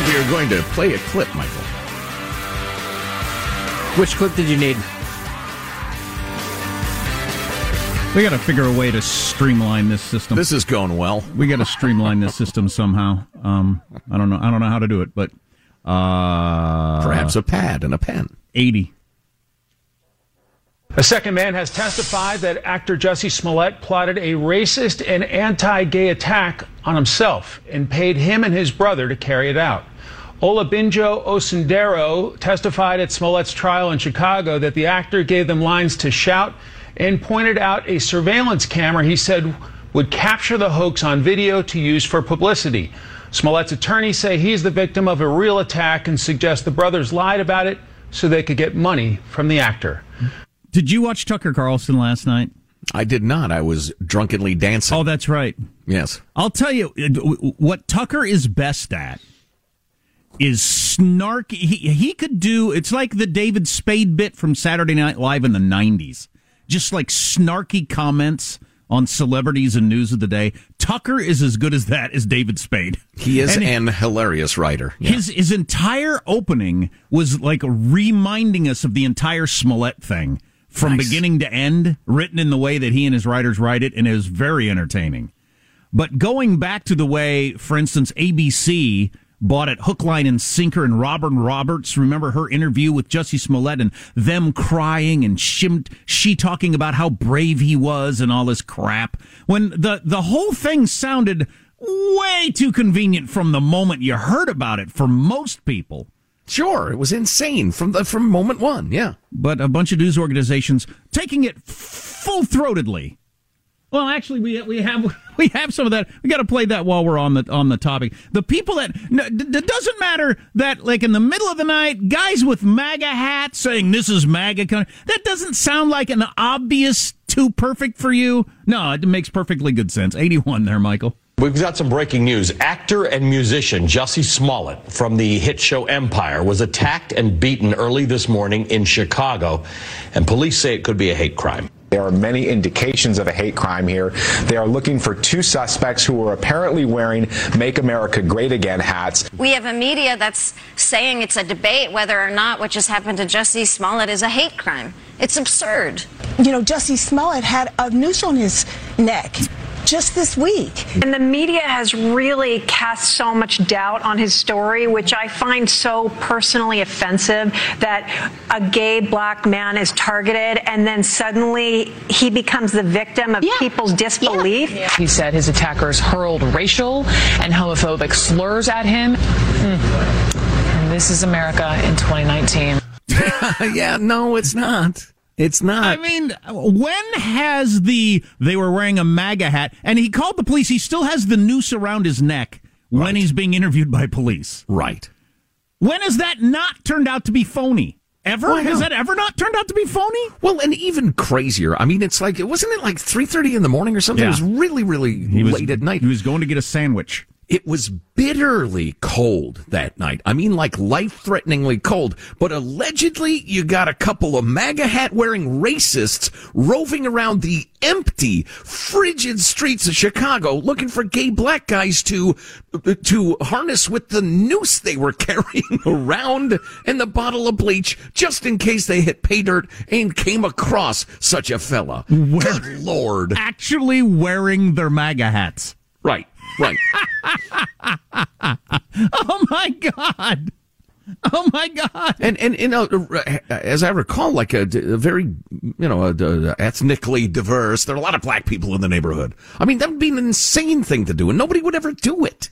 Believe we are going to play a clip, Michael. Which clip did you need? We got to figure a way to streamline this system. This is going well. We got to streamline this system somehow. Um, I don't know. I don't know how to do it, but uh, perhaps a pad and a pen. Eighty. A second man has testified that actor Jussie Smollett plotted a racist and anti-gay attack on himself and paid him and his brother to carry it out. Olabinjo Osundairo testified at Smollett's trial in Chicago that the actor gave them lines to shout and pointed out a surveillance camera he said would capture the hoax on video to use for publicity. Smollett's attorneys say he's the victim of a real attack and suggest the brothers lied about it so they could get money from the actor. Did you watch Tucker Carlson last night? I did not. I was drunkenly dancing. Oh, that's right. Yes. I'll tell you uh, what Tucker is best at is snarky. He, he could do, it's like the David Spade bit from Saturday Night Live in the 90s. Just like snarky comments on celebrities and news of the day. Tucker is as good as that as David Spade. He is and an hilarious writer. Yeah. His his entire opening was like reminding us of the entire Smollett thing from nice. beginning to end, written in the way that he and his writers write it, and it was very entertaining. But going back to the way, for instance, ABC bought it hook, line, and sinker, and Robin Roberts, remember her interview with Jussie Smollett and them crying and she, she talking about how brave he was and all this crap. When the, the whole thing sounded way too convenient from the moment you heard about it for most people. Sure, it was insane from the from moment one. Yeah, but a bunch of news organizations taking it full throatedly. Well, actually, we we have we have some of that. We got to play that while we're on the on the topic. The people that it doesn't matter that like in the middle of the night, guys with MAGA hats saying this is MAGA. country. That doesn't sound like an obvious too perfect for you. No, it makes perfectly good sense. Eighty one there, Michael. We've got some breaking news. Actor and musician Jussie Smollett from the hit show Empire was attacked and beaten early this morning in Chicago, and police say it could be a hate crime. There are many indications of a hate crime here. They are looking for two suspects who were apparently wearing Make America Great Again hats. We have a media that's saying it's a debate whether or not what just happened to Jussie Smollett is a hate crime. It's absurd. You know, Jussie Smollett had a noose on his neck. Just this week. And the media has really cast so much doubt on his story, which I find so personally offensive that a gay black man is targeted and then suddenly he becomes the victim of yeah. people's disbelief. Yeah. He said his attackers hurled racial and homophobic slurs at him. Mm. And this is America in 2019. yeah, no, it's not. It's not. I mean, when has the they were wearing a MAGA hat and he called the police? He still has the noose around his neck right. when he's being interviewed by police. Right. When has that not turned out to be phony? Ever well, has that ever not turned out to be phony? Well, and even crazier. I mean, it's like it wasn't it like three thirty in the morning or something? Yeah. It was really, really he late was, at night. He was going to get a sandwich. It was bitterly cold that night. I mean, like life threateningly cold. But allegedly, you got a couple of MAGA hat wearing racists roving around the empty, frigid streets of Chicago looking for gay black guys to, to harness with the noose they were carrying around and the bottle of bleach just in case they hit pay dirt and came across such a fella. Good Lord. Actually wearing their MAGA hats. Right. Right. oh my God. Oh my God! And and you know, as I recall, like a, a very you know a, a ethnically diverse. There are a lot of black people in the neighborhood. I mean, that would be an insane thing to do, and nobody would ever do it.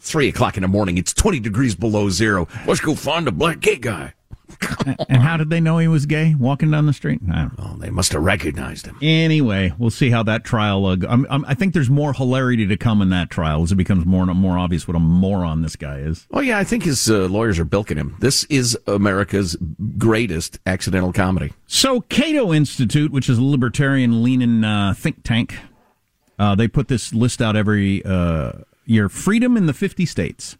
Three o'clock in the morning. It's twenty degrees below zero. Let's go find a black gay guy. and how did they know he was gay walking down the street? Oh, they must have recognized him. Anyway, we'll see how that trial. Uh, I'm, I'm, i think there's more hilarity to come in that trial as it becomes more and more obvious what a moron this guy is. Oh yeah, I think his uh, lawyers are bilking him. This is America's greatest accidental comedy. So, Cato Institute, which is a libertarian-leaning uh, think tank, uh, they put this list out every uh, year: freedom in the 50 states.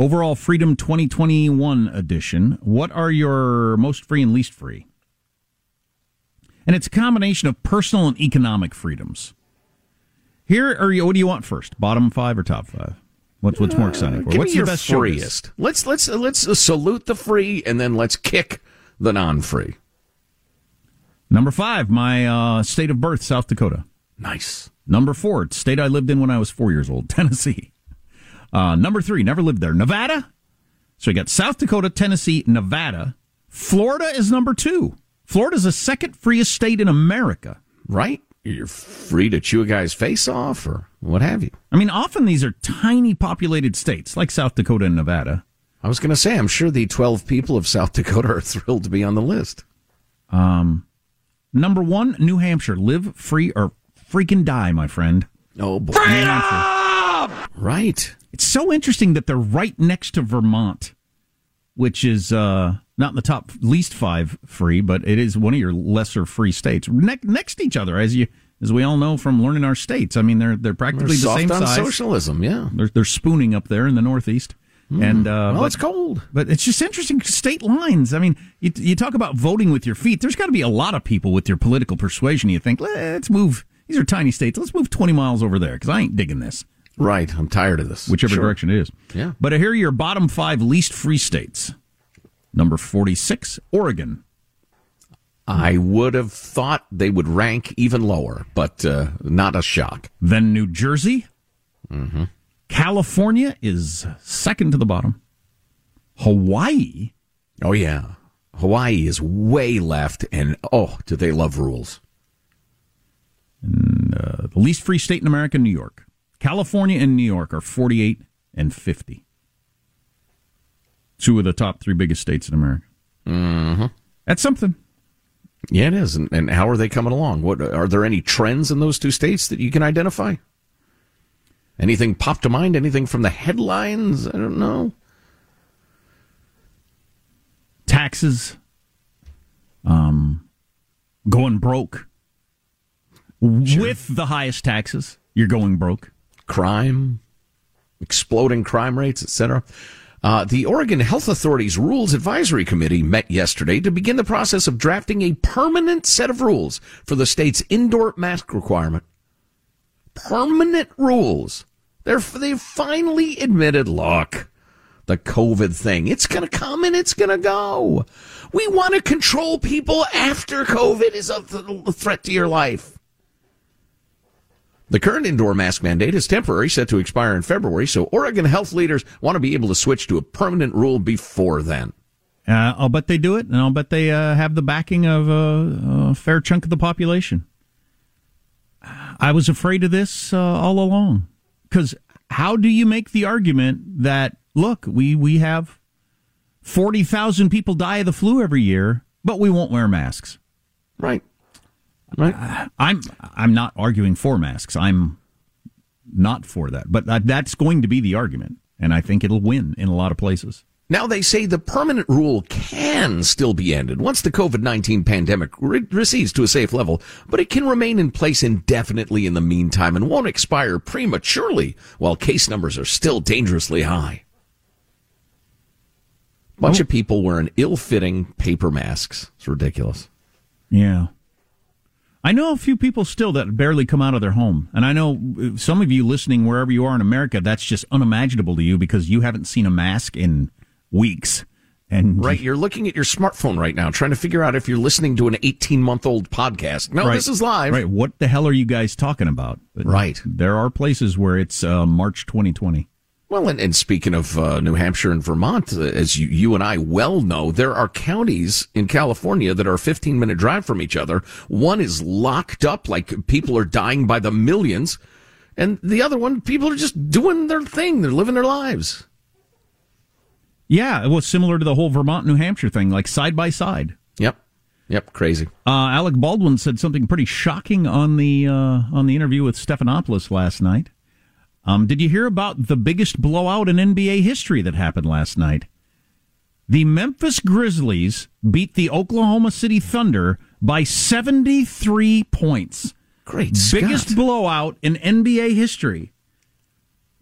Overall Freedom 2021 edition. What are your most free and least free? And it's a combination of personal and economic freedoms. Here, or what do you want first? Bottom five or top five? What's what's more exciting for? Uh, what's your best freest? Let's let's let's salute the free and then let's kick the non-free. Number five, my uh, state of birth, South Dakota. Nice. Number four, state I lived in when I was four years old, Tennessee. Uh, number three, never lived there. Nevada. So you got South Dakota, Tennessee, Nevada. Florida is number two. Florida's the second freest state in America. Right? You're free to chew a guy's face off or what have you. I mean, often these are tiny populated states like South Dakota and Nevada. I was going to say, I'm sure the 12 people of South Dakota are thrilled to be on the list. Um, number one, New Hampshire. Live free or freaking die, my friend. Oh, boy. Freedom! Right. It's so interesting that they're right next to Vermont, which is uh, not in the top least five free, but it is one of your lesser free states. Ne- next to each other, as you as we all know from learning our states. I mean, they're they're practically they're the same size. Socialism, yeah. They're, they're spooning up there in the Northeast. Mm. And uh, well, but, it's cold, but it's just interesting state lines. I mean, you, you talk about voting with your feet. There's got to be a lot of people with your political persuasion. You think, let's move. These are tiny states. Let's move 20 miles over there because I ain't digging this. Right. I'm tired of this. Whichever sure. direction it is. Yeah. But here are your bottom five least free states. Number 46, Oregon. I would have thought they would rank even lower, but uh, not a shock. Then New Jersey. Mm-hmm. California is second to the bottom. Hawaii. Oh, yeah. Hawaii is way left, and oh, do they love rules. And, uh, the least free state in America, New York. California and New York are 48 and 50. Two of the top three biggest states in America. Mm-hmm. That's something. Yeah, it is. And, and how are they coming along? What are there any trends in those two states that you can identify? Anything pop to mind? Anything from the headlines? I don't know. Taxes. Um, going broke. Sure. With the highest taxes, you're going broke crime, exploding crime rates, etc. Uh, the Oregon Health Authority's Rules Advisory Committee met yesterday to begin the process of drafting a permanent set of rules for the state's indoor mask requirement. Permanent rules. They're, they finally admitted, look, the COVID thing, it's going to come and it's going to go. We want to control people after COVID is a threat to your life. The current indoor mask mandate is temporary, set to expire in February, so Oregon health leaders want to be able to switch to a permanent rule before then. Uh, I'll bet they do it, and I'll bet they uh, have the backing of a, a, fair chunk of the population. I was afraid of this uh, all along. Because how do you make the argument that, look, we, we have 40,000 people die of the flu every year, but we won't wear masks? Right. Right. Uh, I'm I'm not arguing for masks. I'm not for that. But that's going to be the argument, and I think it'll win in a lot of places. Now they say the permanent rule can still be ended once the COVID-19 pandemic re- recedes to a safe level, but it can remain in place indefinitely in the meantime and won't expire prematurely while case numbers are still dangerously high. Bunch oh. of people wearing ill-fitting paper masks. It's ridiculous. Yeah. I know a few people still that barely come out of their home. And I know uh, some of you listening wherever you are in America, that's just unimaginable to you because you haven't seen a mask in weeks. And right, you're looking at your smartphone right now, trying to figure out if you're listening to an 18 month old podcast. No, right, this is live. Right. What the hell are you guys talking about? But right. There are places where it's uh, March 2020. Well, and, and speaking of uh, New Hampshire and Vermont, uh, as you, you and I well know, there are counties in California that are a 15 minute drive from each other. One is locked up, like people are dying by the millions. And the other one, people are just doing their thing. They're living their lives. Yeah, it was similar to the whole Vermont New Hampshire thing, like side by side. Yep. Yep, crazy. Uh, Alec Baldwin said something pretty shocking on the uh, on the interview with Stephanopoulos last night. Um, did you hear about the biggest blowout in NBA history that happened last night? The Memphis Grizzlies beat the Oklahoma City Thunder by 73 points. Great. Biggest Scott. blowout in NBA history.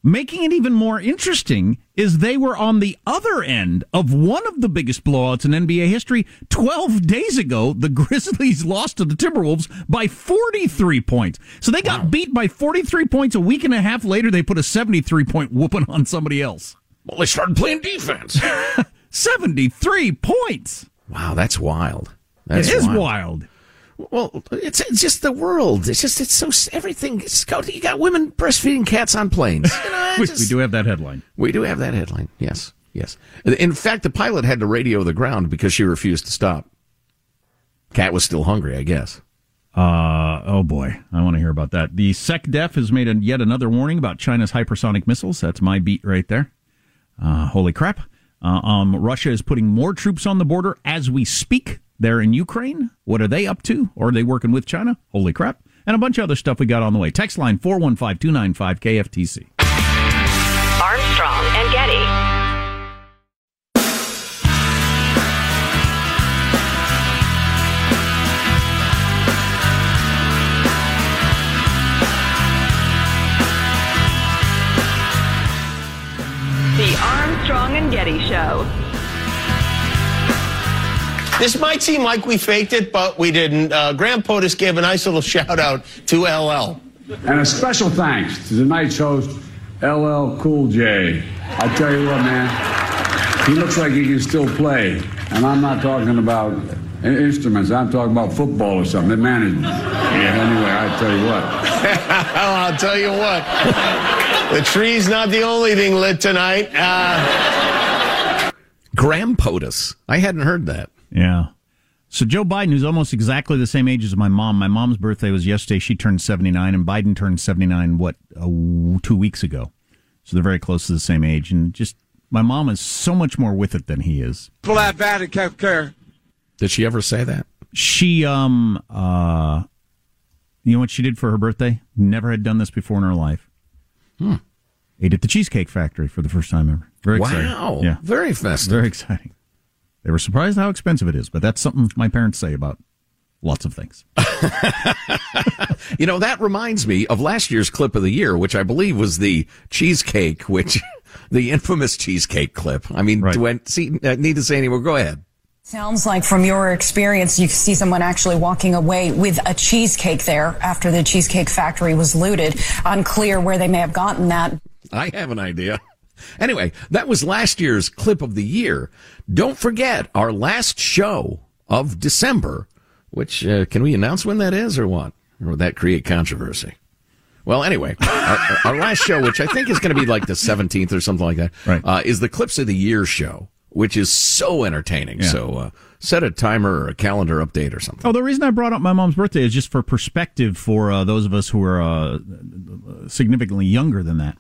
Making it even more interesting is they were on the other end of one of the biggest blowouts in NBA history. 12 days ago, the Grizzlies lost to the Timberwolves by 43 points. So they got wow. beat by 43 points. A week and a half later, they put a 73 point whooping on somebody else. Well, they started playing defense. 73 points. Wow, that's wild. That's it is wild. wild. Well, it's, it's just the world. It's just it's so everything. It's, you got women breastfeeding cats on planes. You know, we, just, we do have that headline. We do have that headline. Yes, yes. In fact, the pilot had to radio the ground because she refused to stop. Cat was still hungry, I guess. Uh, oh boy, I want to hear about that. The SecDef has made a, yet another warning about China's hypersonic missiles. That's my beat right there. Uh, holy crap. Uh, um, Russia is putting more troops on the border as we speak there in Ukraine. What are they up to? Or are they working with China? Holy crap. And a bunch of other stuff we got on the way. Text line 415 295 KFTC. This might seem like we faked it, but we didn't. Uh, Graham POTUS gave a nice little shout out to LL. And a special thanks to tonight's host, LL Cool J. I tell you what, man, he looks like he can still play. And I'm not talking about instruments. I'm talking about football or something. The management. Yeah, anyway, I tell you what. I'll tell you what. The tree's not the only thing lit tonight. Uh... Graham POTUS. I hadn't heard that. Yeah. So Joe Biden, who's almost exactly the same age as my mom. My mom's birthday was yesterday. She turned 79, and Biden turned 79, what, uh, two weeks ago. So they're very close to the same age. And just, my mom is so much more with it than he is. People that bad and can't care. Did she ever say that? She, um, uh, you know what she did for her birthday? Never had done this before in her life. Hmm. Ate at the Cheesecake Factory for the first time ever. Very exciting. Wow. Yeah. Very festive. Very exciting. They were surprised how expensive it is, but that's something my parents say about lots of things. you know, that reminds me of last year's clip of the year, which I believe was the cheesecake, which the infamous cheesecake clip. I mean, right. do I see, uh, need to say anymore? Go ahead. Sounds like from your experience, you see someone actually walking away with a cheesecake there after the Cheesecake Factory was looted. Unclear where they may have gotten that. I have an idea. Anyway, that was last year's clip of the year. Don't forget our last show of December, which uh, can we announce when that is or what? Or would that create controversy? Well, anyway, our, our, last show, which I think is going to be like the 17th or something like that, right. uh, is the Clips of the Year show, which is so entertaining. Yeah. So uh, set a timer or a calendar update or something. Oh, the reason I brought up my mom's birthday is just for perspective for uh, those of us who are uh, significantly younger than that.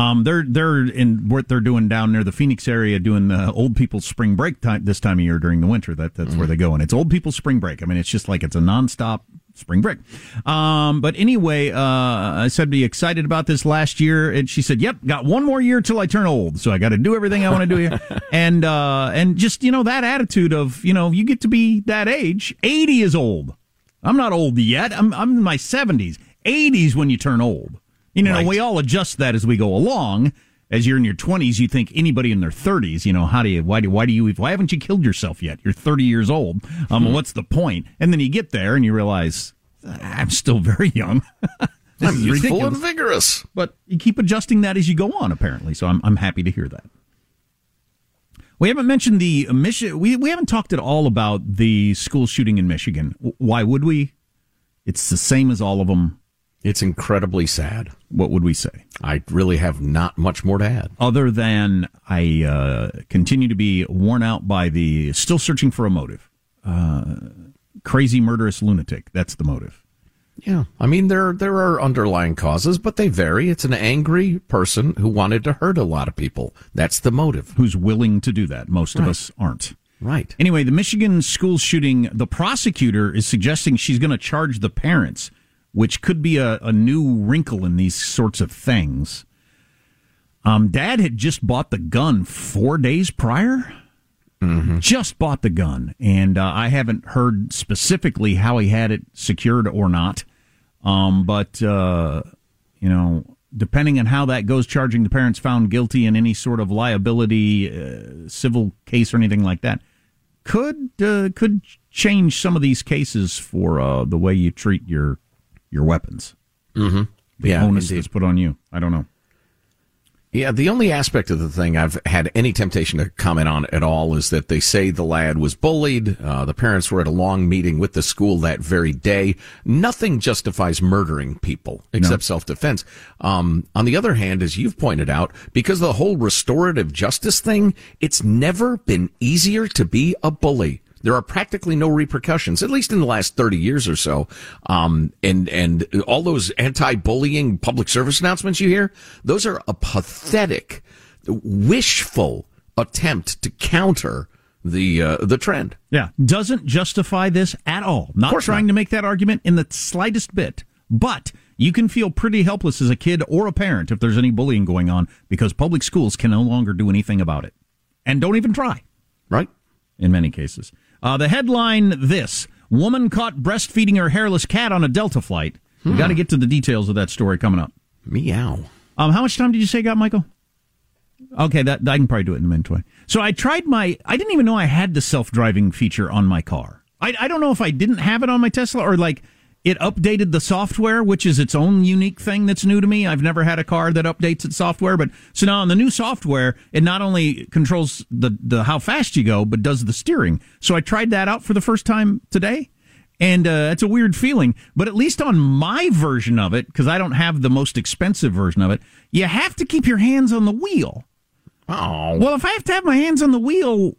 Um, they're they're in what they're doing down near the Phoenix area, doing the old people's spring break time this time of year during the winter. That that's mm. where they go, and it's old people's spring break. I mean, it's just like it's a nonstop spring break. Um, but anyway, uh, I said be excited about this last year, and she said, "Yep, got one more year till I turn old, so I got to do everything I want to do here." and uh, and just you know that attitude of you know you get to be that age. Eighty is old. I'm not old yet. I'm I'm in my seventies. Eighties when you turn old. You know, right. we all adjust that as we go along. As you're in your 20s, you think anybody in their 30s, you know, how do you, why do, why do you, why haven't you killed yourself yet? You're 30 years old. Um, mm-hmm. what's the point? And then you get there and you realize, I'm still very young. I'm youthful and vigorous. But you keep adjusting that as you go on, apparently. So I'm, I'm happy to hear that. We haven't mentioned the mission. We, we haven't talked at all about the school shooting in Michigan. Why would we? It's the same as all of them. It's incredibly sad. What would we say? I really have not much more to add. Other than I uh, continue to be worn out by the still searching for a motive. Uh, crazy murderous lunatic. That's the motive. Yeah, I mean there there are underlying causes, but they vary. It's an angry person who wanted to hurt a lot of people. That's the motive. Who's willing to do that? Most right. of us aren't. Right. Anyway, the Michigan school shooting. The prosecutor is suggesting she's going to charge the parents which could be a, a new wrinkle in these sorts of things. Um, Dad had just bought the gun four days prior. Mm-hmm. Just bought the gun, and uh, I haven't heard specifically how he had it secured or not. Um, but uh, you know, depending on how that goes, charging the parents found guilty in any sort of liability, uh, civil case or anything like that, could uh, could change some of these cases for uh, the way you treat your your weapons. Mm-hmm. The yeah, onus indeed. that's put on you. I don't know. Yeah, the only aspect of the thing I've had any temptation to comment on at all is that they say the lad was bullied. Uh, the parents were at a long meeting with the school that very day. Nothing justifies murdering people except no. self-defense. Um, on the other hand, as you've pointed out, because of the whole restorative justice thing, it's never been easier to be a bully. There are practically no repercussions, at least in the last 30 years or so. Um, and, and all those anti-bullying public service announcements you hear, those are a pathetic, wishful attempt to counter the uh, the trend. Yeah, doesn't justify this at all. Not trying not. to make that argument in the slightest bit. But you can feel pretty helpless as a kid or a parent if there's any bullying going on because public schools can no longer do anything about it. And don't even try. Right? In many cases. Uh, the headline this Woman caught breastfeeding her hairless cat on a Delta flight. Hmm. We got to get to the details of that story coming up. Meow. Um, how much time did you say got, Michael? Okay, that I can probably do it in a minute. So I tried my. I didn't even know I had the self driving feature on my car. I, I don't know if I didn't have it on my Tesla or like it updated the software, which is its own unique thing that's new to me. I've never had a car that updates its software, but so now on the new software, it not only controls the, the how fast you go, but does the steering. So I tried that out for the first time today. And uh, it's a weird feeling, but at least on my version of it, because I don't have the most expensive version of it, you have to keep your hands on the wheel. Oh. Well, if I have to have my hands on the wheel,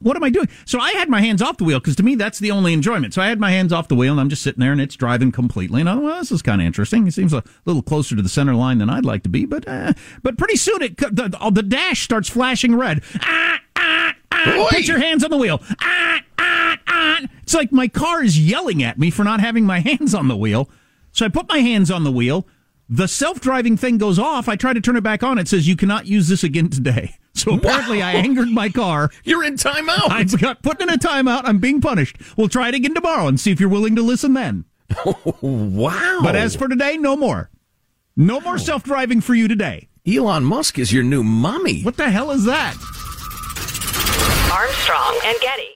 what am I doing? So I had my hands off the wheel because to me that's the only enjoyment. So I had my hands off the wheel and I'm just sitting there and it's driving completely. And I, well, this is kind of interesting. It seems a little closer to the center line than I'd like to be, but uh, but pretty soon it the, the dash starts flashing red. Ah, ah, ah, put your hands on the wheel. Ah, ah, ah. It's like my car is yelling at me for not having my hands on the wheel. So I put my hands on the wheel. The self driving thing goes off. I try to turn it back on. It says you cannot use this again today. So apparently, wow. I angered my car. You're in timeout. I got put in a timeout. I'm being punished. We'll try it again tomorrow and see if you're willing to listen then. wow. But as for today, no more. No more self driving for you today. Elon Musk is your new mommy. What the hell is that? Armstrong and Getty.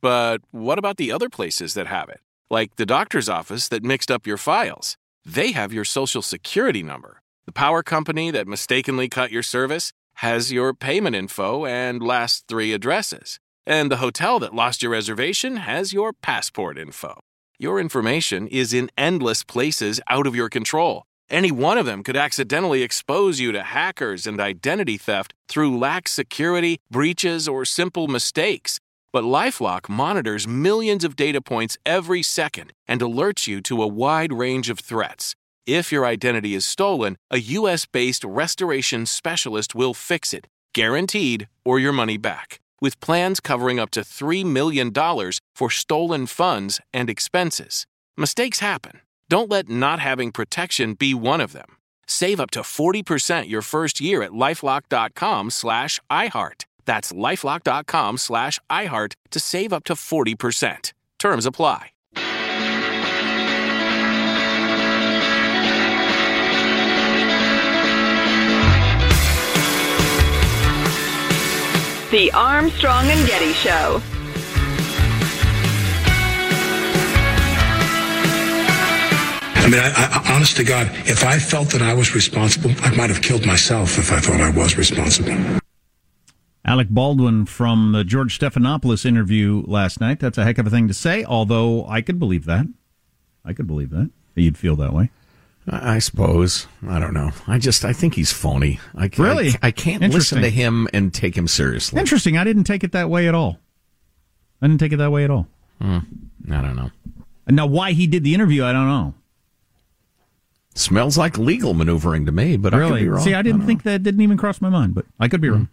but what about the other places that have it? Like the doctor's office that mixed up your files. They have your social security number. The power company that mistakenly cut your service has your payment info and last three addresses. And the hotel that lost your reservation has your passport info. Your information is in endless places out of your control. Any one of them could accidentally expose you to hackers and identity theft through lax security, breaches, or simple mistakes. But Lifelock monitors millions of data points every second and alerts you to a wide range of threats. If your identity is stolen, a US based restoration specialist will fix it, guaranteed, or your money back. With plans covering up to $3 million for stolen funds and expenses. Mistakes happen. Don't let not having protection be one of them. Save up to 40% your first year at lifelock.com slash iHeart. That's lifelock.com slash iHeart to save up to 40%. Terms apply. The Armstrong and Getty Show. I mean, I, I, honest to God, if I felt that I was responsible, I might have killed myself if I thought I was responsible. Alec Baldwin from the George Stephanopoulos interview last night. That's a heck of a thing to say, although I could believe that. I could believe that. You'd feel that way. I suppose. I don't know. I just I think he's phony. I really I, I can't listen to him and take him seriously. Interesting. I didn't take it that way at all. I didn't take it that way at all. Hmm. I don't know. Now, why he did the interview, I don't know. Smells like legal maneuvering to me, but really, I could be wrong. see, I didn't I think that didn't even cross my mind, but I could be wrong.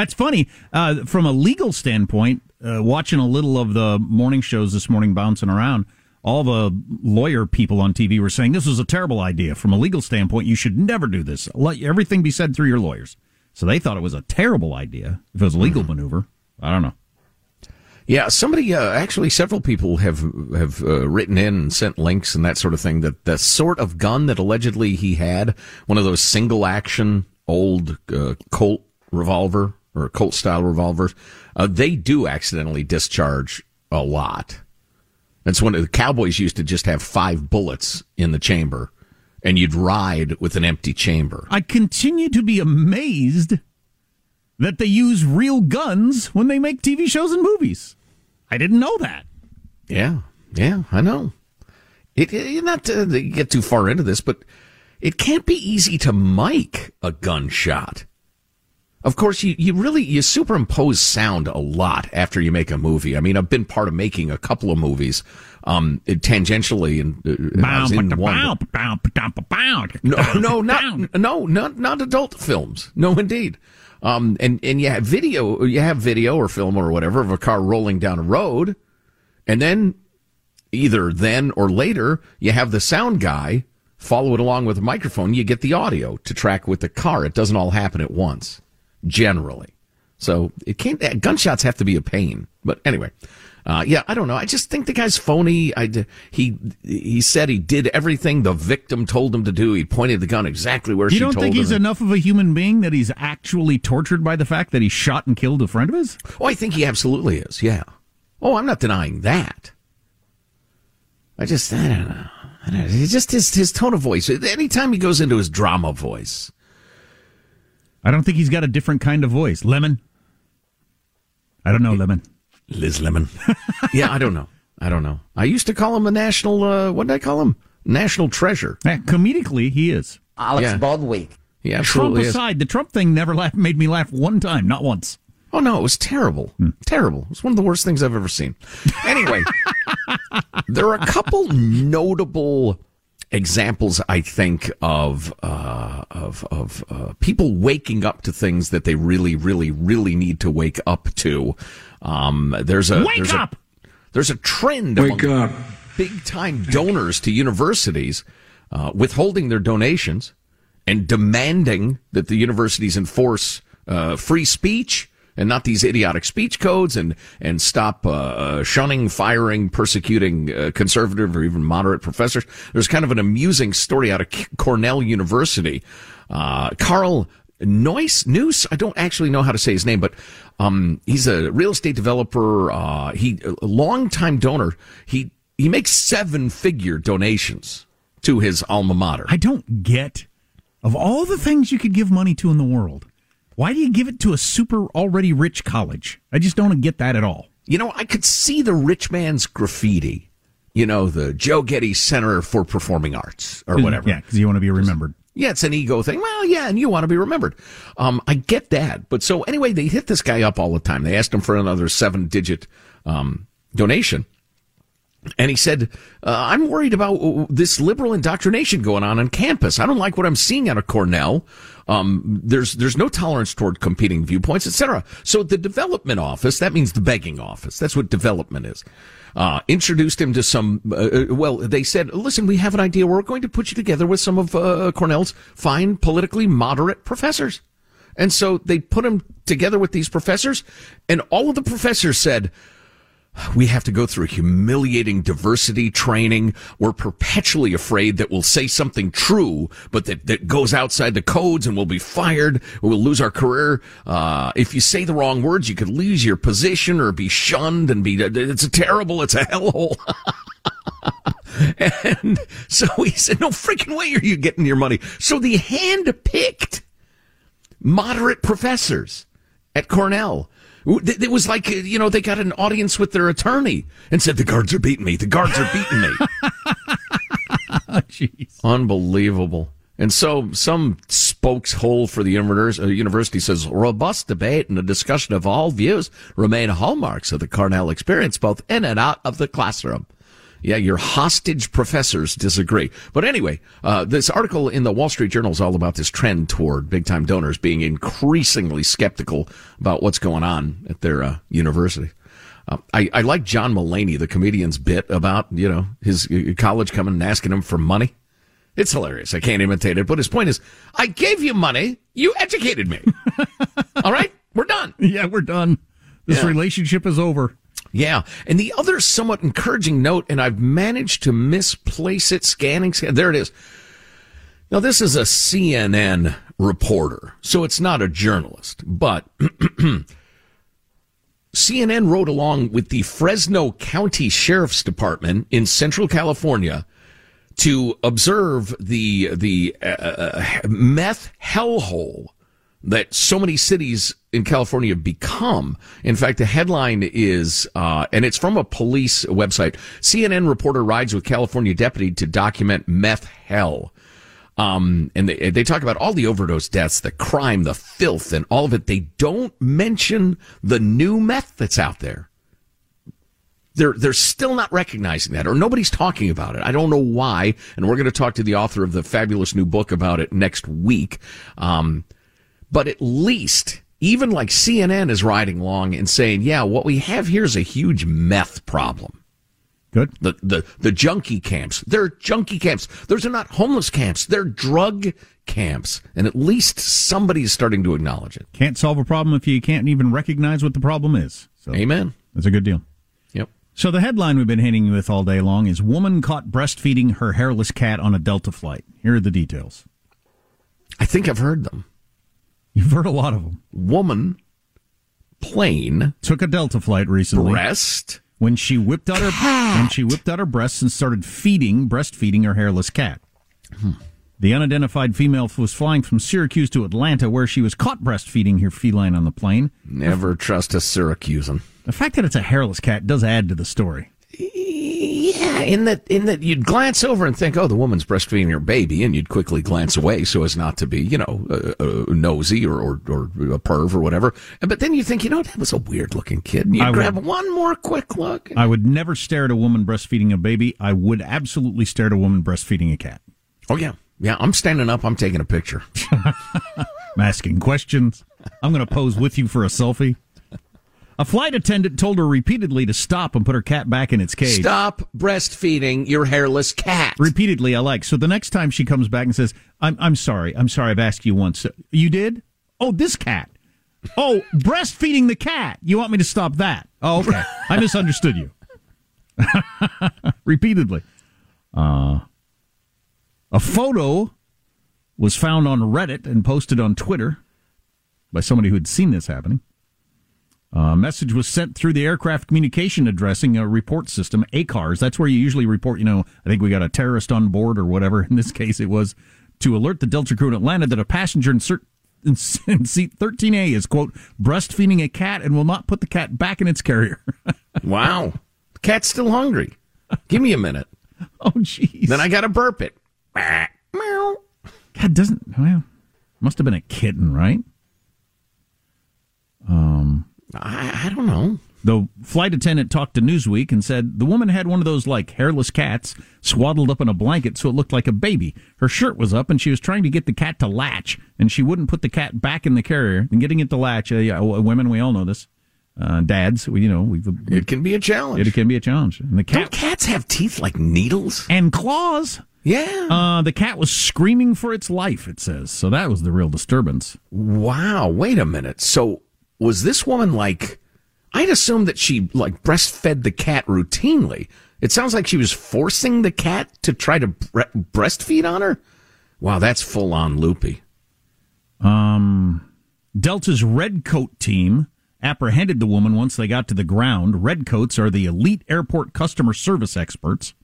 That's funny. Uh, from a legal standpoint, uh, watching a little of the morning shows this morning, bouncing around, all the lawyer people on TV were saying this was a terrible idea. From a legal standpoint, you should never do this. Let everything be said through your lawyers. So they thought it was a terrible idea if it was a legal mm-hmm. maneuver. I don't know. Yeah, somebody uh, actually, several people have have uh, written in and sent links and that sort of thing. That the sort of gun that allegedly he had, one of those single action old uh, Colt revolver or Colt style revolvers, uh, they do accidentally discharge a lot. That's when the cowboys used to just have five bullets in the chamber, and you'd ride with an empty chamber. I continue to be amazed that they use real guns when they make TV shows and movies. I didn't know that. Yeah, yeah, I know. It, it not to get too far into this, but it can't be easy to mic a gunshot. Of course, you, you really you superimpose sound a lot after you make a movie. I mean, I've been part of making a couple of movies, um, tangentially, and uh, I was in one. No, no, not no, not not adult films. No, indeed. Um, and, and you have video, you have video or film or whatever of a car rolling down a road. And then either then or later, you have the sound guy follow it along with a microphone. You get the audio to track with the car. It doesn't all happen at once, generally. So it can't. uh, Gunshots have to be a pain. But anyway, uh, yeah, I don't know. I just think the guy's phony. I he he said he did everything the victim told him to do. He pointed the gun exactly where You she don't told think he's enough of a human being that he's actually tortured by the fact that he shot and killed a friend of his? Oh, I think he absolutely is. Yeah. Oh, I'm not denying that. I just, I don't know. I don't know. It's just his, his tone of voice. Anytime he goes into his drama voice. I don't think he's got a different kind of voice. Lemon? I don't know, Lemon. Liz Lemon. yeah, I don't know. I don't know. I used to call him a national, uh, what did I call him? National treasure. Yeah, comedically, he is. Alex Yeah. Baldwin. Yeah, Trump absolutely is. aside, the Trump thing never laugh, made me laugh one time, not once. Oh no, it was terrible. Terrible. It was one of the worst things I've ever seen. Anyway, there are a couple notable examples, I think, of uh, of of uh, people waking up to things that they really, really, really need to wake up to. Um, there's a Wake there's up! A, there's a trend Wake among up. big time donors to universities uh, withholding their donations and demanding that the universities enforce uh, free speech and not these idiotic speech codes and and stop uh, uh, shunning, firing, persecuting uh, conservative or even moderate professors. There's kind of an amusing story out of Cornell University. Uh, Carl Neuss, Neus, I don't actually know how to say his name, but um, he's a real estate developer. Uh, he a longtime donor. He he makes seven figure donations to his alma mater. I don't get, of all the things you could give money to in the world, why do you give it to a super already rich college? I just don't get that at all. You know, I could see the rich man's graffiti. You know, the Joe Getty Center for Performing Arts or whatever. Yeah, because you want to be remembered. Yeah, it's an ego thing. Well, yeah, and you want to be remembered. Um, I get that. But so anyway, they hit this guy up all the time. They asked him for another seven digit, um, donation. And he said, uh, I'm worried about uh, this liberal indoctrination going on on campus. I don't like what I'm seeing out of Cornell. Um, there's, there's no tolerance toward competing viewpoints, etc. So the development office, that means the begging office. That's what development is. Uh, introduced him to some, uh, uh, well, they said, listen, we have an idea. We're going to put you together with some of, uh, Cornell's fine, politically moderate professors. And so they put him together with these professors and all of the professors said, we have to go through humiliating diversity training. We're perpetually afraid that we'll say something true, but that, that goes outside the codes and we'll be fired. We'll lose our career. Uh, if you say the wrong words, you could lose your position or be shunned and be, it's a terrible, it's a hellhole. and so he said, no freaking way are you getting your money. So the hand-picked moderate professors at Cornell. It was like, you know, they got an audience with their attorney and said, the guards are beating me. The guards are beating me. Jeez. Unbelievable. And so some spokeshole for the uh, university says robust debate and a discussion of all views remain hallmarks of the Cornell experience, both in and out of the classroom. Yeah, your hostage professors disagree. But anyway, uh, this article in the Wall Street Journal is all about this trend toward big time donors being increasingly skeptical about what's going on at their uh, university. Uh, I, I like John Mulaney, the comedian's bit about, you know, his uh, college coming and asking him for money. It's hilarious. I can't imitate it, but his point is, I gave you money. You educated me. all right. We're done. Yeah, we're done. This Yeah. relationship is over. Yeah. And the other somewhat encouraging note, and I've managed to misplace it, scanning, scan, there it is. Now, this is a CNN reporter, so it's not a journalist, but CNN rode along with the Fresno County Sheriff's Department in Central California to observe the the uh, uh, meth hellhole that so many cities in California have become. In fact, the headline is, uh, and it's from a police website. CNN reporter rides with California deputy to document meth hell. Um, and they, they talk about all the overdose deaths, the crime, the filth, and all of it. They don't mention the new meth that's out there. They're, they're still not recognizing that, or nobody's talking about it. I don't know why. And we're going to talk to the author of the fabulous new book about it next week. Um, but at least, even like CNN is riding along and saying, yeah, what we have here is a huge meth problem. Good. The the the junkie camps. They're junkie camps. Those are not homeless camps. They're drug camps. And at least somebody is starting to acknowledge it. Can't solve a problem if you can't even recognize what the problem is. So Amen. That's a good deal. Yep. So the headline we've been hitting you with all day long is woman caught breastfeeding her hairless cat on a Delta flight. Here are the details. I think I've heard them. You've heard a lot of them. Woman, plane, took a Delta flight recently. breast. when she whipped out her when she whipped out her breasts and started feeding breastfeeding her hairless cat. The unidentified female was flying from Syracuse to Atlanta, where she was caught breastfeeding her feline on the plane. Never trust a Syracusan. The fact that it's a hairless cat does add to the story. Yeah, in that in that you'd glance over and think, oh, the woman's breastfeeding her baby, and you'd quickly glance away so as not to be, you know, uh, uh, nosy or, or or a perv or whatever. But then you think, you know, that was a weird looking kid, and you I grab would- one more quick look. I would never stare at a woman breastfeeding a baby. I would absolutely stare at a woman breastfeeding a cat. Oh yeah, yeah. I'm standing up. I'm taking a picture. I'm asking questions. I'm going to pose with you for a selfie. A flight attendant told her repeatedly to stop and put her cat back in its cage. Stop breastfeeding your hairless cat. Repeatedly, I like. So the next time she comes back and says, I'm, I'm sorry. I'm sorry. I've asked you once. You did? Oh, this cat. Oh, breastfeeding the cat. You want me to stop that? Oh, okay. I misunderstood you. Repeatedly. Uh, a photo was found on Reddit and posted on Twitter by somebody who had seen this happening. A message was sent through the aircraft communication addressing a report system, ACARS. That's where you usually report, you know, I think we got a terrorist on board or whatever. In this case, it was to alert the Delta crew in Atlanta that a passenger in, cert- in seat 13A is, quote, breastfeeding a cat and will not put the cat back in its carrier. Wow, the cat's still hungry. Give me a minute. oh, jeez. Then I got to burp it. Meow. God doesn't, well, must have been a kitten, right? Um, I, I don't know. The flight attendant talked to Newsweek and said the woman had one of those like hairless cats swaddled up in a blanket so it looked like a baby. Her shirt was up and she was trying to get the cat to latch and she wouldn't put the cat back in the carrier. And getting it to latch, uh, yeah, women, we all know this. Uh, dads, we, you know, we've, It can be a challenge. it can be a challenge. And the Don't cats have teeth like needles? and claws. Yeah. Uh, the cat was screaming for its life, it says. So that was the real disturbance. Wow. Wait a minute. So was this woman like? I'd assume that she like breastfed the cat routinely. It sounds like she was forcing the cat to try to bre- breastfeed on her. Wow, that's full on loopy. Um, Delta's Red Coat team apprehended the woman once they got to the ground. Red Coats are the elite airport customer service experts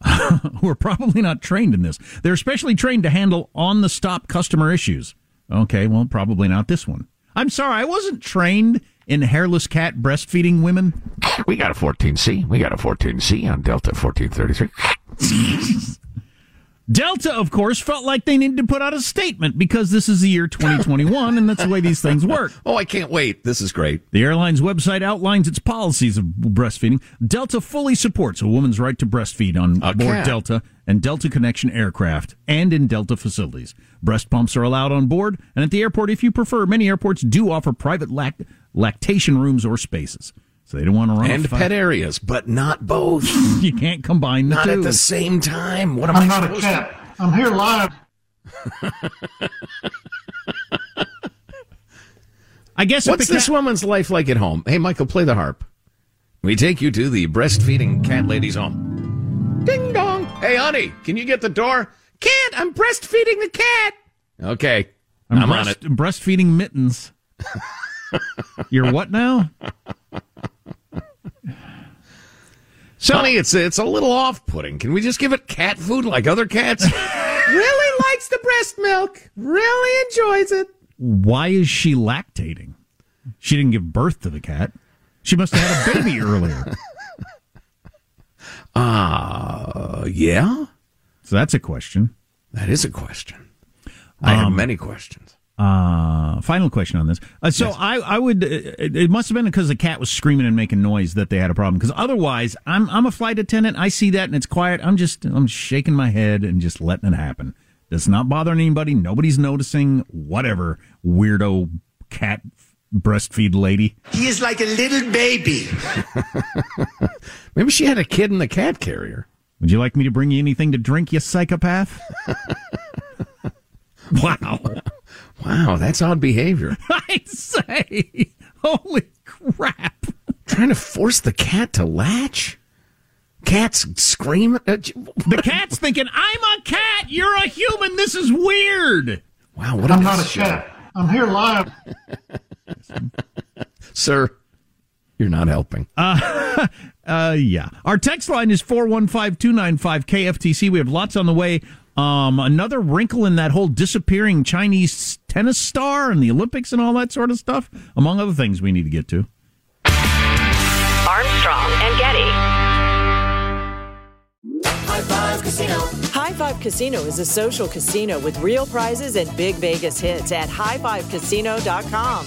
who are probably not trained in this. They're especially trained to handle on the stop customer issues. Okay, well, probably not this one. I'm sorry, I wasn't trained in hairless cat breastfeeding women. We got a 14C. We got a 14C on Delta 1433. Delta, of course, felt like they needed to put out a statement because this is the year 2021 and that's the way these things work. Oh, I can't wait. This is great. The airline's website outlines its policies of breastfeeding. Delta fully supports a woman's right to breastfeed on A board cat. Delta and Delta Connection aircraft and in Delta facilities. Breast pumps are allowed on board and at the airport if you prefer. Many airports do offer private lact- lactation rooms or spaces. So they don't want to run And a fi- pet areas, but not both. You can't combine the not two. at the same time. What am I'm I not a supposed cat. I'm here live. I guess What's the this cat- woman's life like at home? Hey, Michael, play the harp. We take you to the breastfeeding cat lady's home. Ding dong. Hey, honey, can you get the door? Can't. I'm breastfeeding the cat. Okay. I'm, I'm on breast- breastfeeding mittens. You're what now? So, honey, it's it's a little off-putting. Can we just give it cat food like other cats? really likes the breast milk. Really enjoys it. Why is she lactating? She didn't give birth to the cat. She must have had a baby earlier. Uh, yeah. So that's a question. That is a question. I have Um, many questions. Uh, final question on this. Uh, so I, I would. uh, It, it must have been because the cat was screaming and making noise that they had a problem. Because otherwise, I'm I'm a flight attendant. I see that and it's quiet. I'm just I'm shaking my head and just letting it happen. Does not bother anybody. Nobody's noticing. Whatever weirdo cat breastfeed lady. He is like a little baby. Maybe she had a kid in the cat carrier. Would you like me to bring you anything to drink, you psychopath? wow. Wow, that's odd behavior. I'd say. Holy crap. Trying to force the cat to latch? Cats scream. Uh, the cat's thinking, I'm a cat, you're a human, this is weird. Wow, what I'm a not a decision. cat. I'm here live. Sir, you're not helping. Uh, uh, yeah. Our text line is 415-295-KFTC. We have lots on the way. Um, another wrinkle in that whole disappearing Chinese tennis star and the Olympics and all that sort of stuff, among other things we need to get to. Armstrong and Getty. High Five Casino. High Five Casino is a social casino with real prizes and big Vegas hits at highfivecasino.com.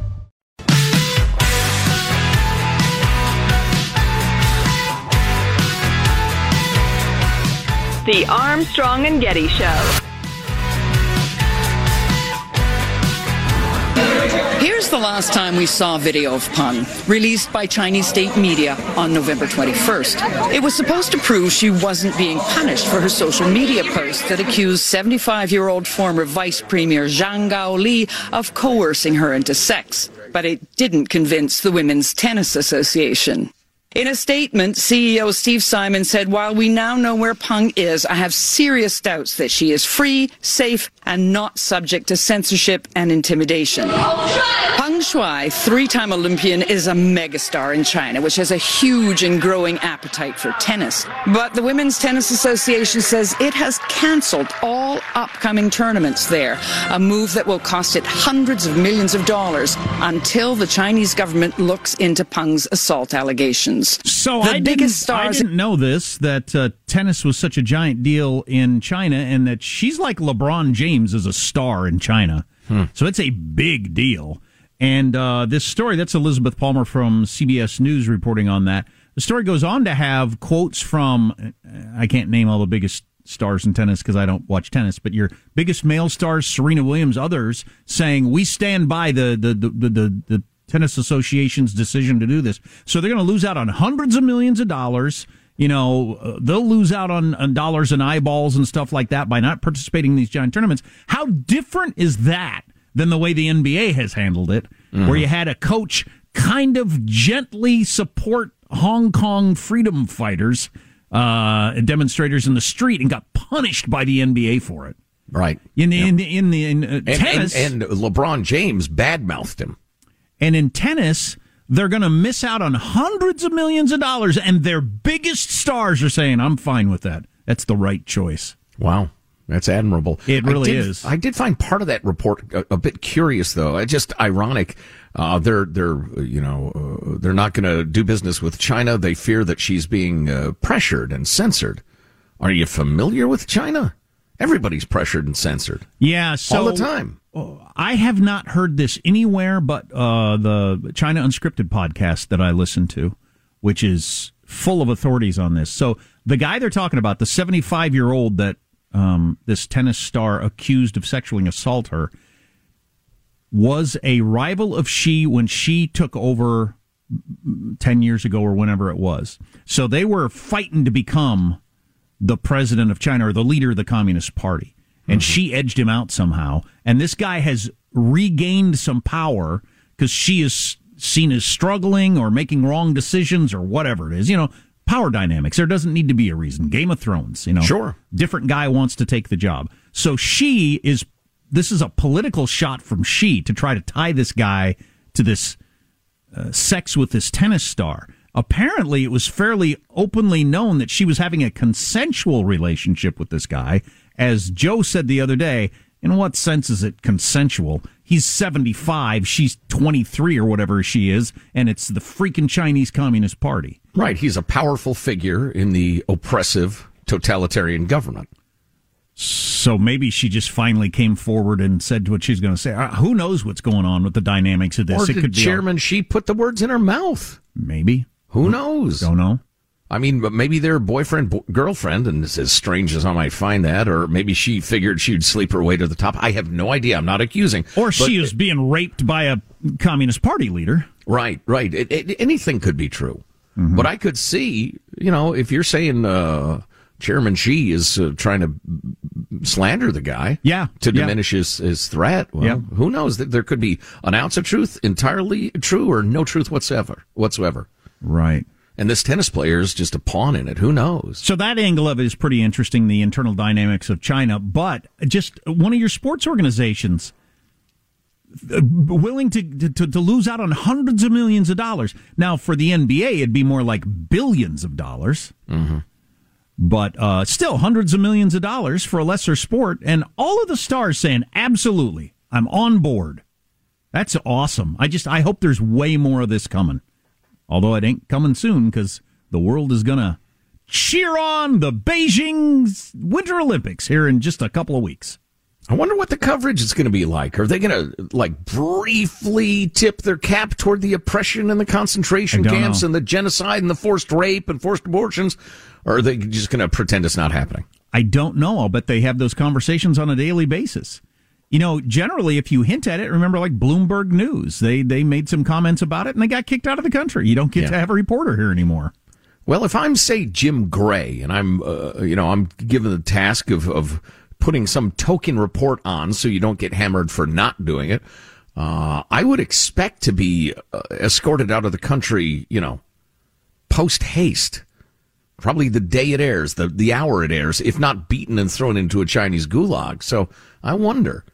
The Armstrong and Getty Show. Here's the last time we saw video of Peng, released by Chinese state media on November 21st. It was supposed to prove she wasn't being punished for her social media post that accused 75 year old former Vice Premier Zhang Gaoli of coercing her into sex. But it didn't convince the Women's Tennis Association. In a statement, CEO Steve Simon said, While we now know where Peng is, I have serious doubts that she is free, safe, and not subject to censorship and intimidation. Peng Shuai, three time Olympian, is a megastar in China, which has a huge and growing appetite for tennis. But the Women's Tennis Association says it has cancelled all upcoming tournaments there, a move that will cost it hundreds of millions of dollars until the Chinese government looks into Peng's assault allegations. So the I biggest didn't, I didn't know this that uh, tennis was such a giant deal in China, and that she's like LeBron James as a star in China. So it's a big deal. And uh, this story that's Elizabeth Palmer from CBS News reporting on that. The story goes on to have quotes from uh, I can't name all the biggest stars in tennis because I don't watch tennis, but your biggest male stars, Serena Williams, others saying we stand by the the the the, the, the tennis association's decision to do this. So they're going to lose out on hundreds of millions of dollars. You know, uh, they'll lose out on, on dollars and eyeballs and stuff like that by not participating in these giant tournaments. How different is that than the way the NBA has handled it, where you had a coach kind of gently support Hong Kong freedom fighters, uh, demonstrators in the street, and got punished by the NBA for it. Right. In the in the in, the, in uh, And, tennis, and, and LeBron James badmouthed him. And in tennis, they're going to miss out on hundreds of millions of dollars, and their biggest stars are saying, "I'm fine with that. That's the right choice." Wow. That's admirable. It really I did, is. I did find part of that report a, a bit curious, though. It's just ironic. Uh, they're they're you know uh, they're not going to do business with China. They fear that she's being uh, pressured and censored. Are you familiar with China? Everybody's pressured and censored. Yeah, so all the time. I have not heard this anywhere but uh, the China Unscripted podcast that I listen to, which is full of authorities on this. So the guy they're talking about, the 75 year old that um, this tennis star accused of sexually assault her, was a rival of Xi when Xi took over 10 years ago or whenever it was. So they were fighting to become the president of China or the leader of the Communist Party. And Xi edged him out somehow. And this guy has regained some power because Xi is seen as struggling or making wrong decisions or whatever it is. You know, power dynamics. There doesn't need to be a reason. Game of Thrones, you know. Sure. Different guy wants to take the job. So she is this is a political shot from Xi to try to tie this guy to this uh, sex with this tennis star. Apparently, it was fairly openly known that she was having a consensual relationship with this guy. As Joe said the other day, in what sense is it consensual? He's 75, she's 23 or whatever she is, and it's the freaking Chinese Communist Party. Right. He's a powerful figure in the oppressive totalitarian government. So maybe she just finally came forward and said what she's going to say. Uh, who knows what's going on with the dynamics of this? Or it could be Chairman Xi put the words in her mouth? Maybe. Who knows? Don't know. I mean, but maybe they're boyfriend, bo- girlfriend, and it's as strange as I might find that, or maybe she figured she'd sleep her way to the top. I have no idea. I'm not accusing. Or she is being raped by a Communist Party leader. Right, right. It, it, anything could be true. But I could see, you know, if you're saying uh, Chairman Xi is uh, trying to slander the guy, yeah, to yeah. diminish his, his threat. Well, Yeah. who knows? that There could be an ounce of truth entirely true, or no truth whatsoever. Whatsoever. Right. And this tennis player is just a pawn in it. Who knows? So that angle of it is pretty interesting, the internal dynamics of China. But just one of your sports organizations uh, willing to, to, to lose out on hundreds of millions of dollars. Now, for the NBA, it'd be more like billions of dollars. Mm-hmm. But uh, still, hundreds of millions of dollars for a lesser sport. And all of the stars saying, absolutely, I'm on board. That's awesome. I just, I hope there's way more of this coming. Although it ain't coming soon because the world is going to cheer on the Beijing Winter Olympics here in just a couple of weeks. I wonder what the coverage is going to be like. Are they going to like briefly tip their cap toward the oppression and the concentration camps know. and the genocide and the forced rape and forced abortions? Or are they just going to pretend it's not happening? I don't know. I'll bet they have those conversations on a daily basis. You know, generally, if you hint at it, remember like Bloomberg News, they they made some comments about it and they got kicked out of the country. You don't get to have a reporter here anymore. Well, if I'm say Jim Gray and I'm uh, you know I'm given the task of of putting some token report on so you don't get hammered for not doing it, uh, I would expect to be uh, escorted out of the country, you know, post haste. Probably the day it airs, the the hour it airs, if not beaten and thrown into a Chinese gulag. So I wonder.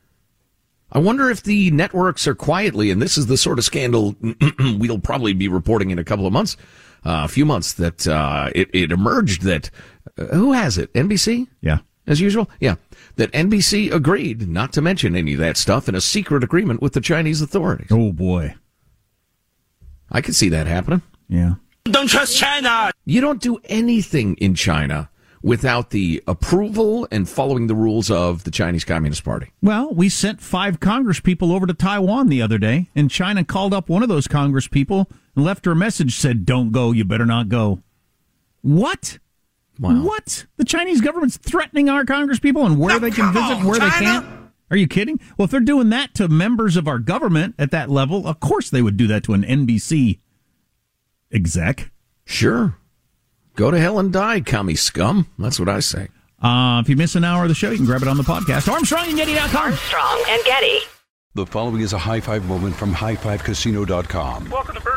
I wonder if the networks are quietly, and this is the sort of scandal we'll probably be reporting in a couple of months, uh, a few months, that uh, it, it emerged that uh, who has it? NBC? Yeah. As usual? Yeah. That NBC agreed not to mention any of that stuff in a secret agreement with the Chinese authorities. Oh, boy. I could see that happening. Yeah. Don't trust China. You don't do anything in China without the approval and following the rules of the Chinese Communist Party. Well, we sent five Congress people over to Taiwan the other day, and China called up one of those Congress people and left her a message said, "Don't go. You better not go." What? Wow. What? The Chinese government's threatening our Congress people and where they can visit, and where they can't. Are you kidding? Well, if they're doing that to members of our government at that level, of course they would do that to an NBC exec. Sure. Go to hell and die, commie scum. That's what I say. Uh, if you miss an hour of the show, you can grab it on the podcast. ArmstrongandGetty.com. Armstrong and Getty. The following is a high five moment from highfivecasino.com. Welcome to Burger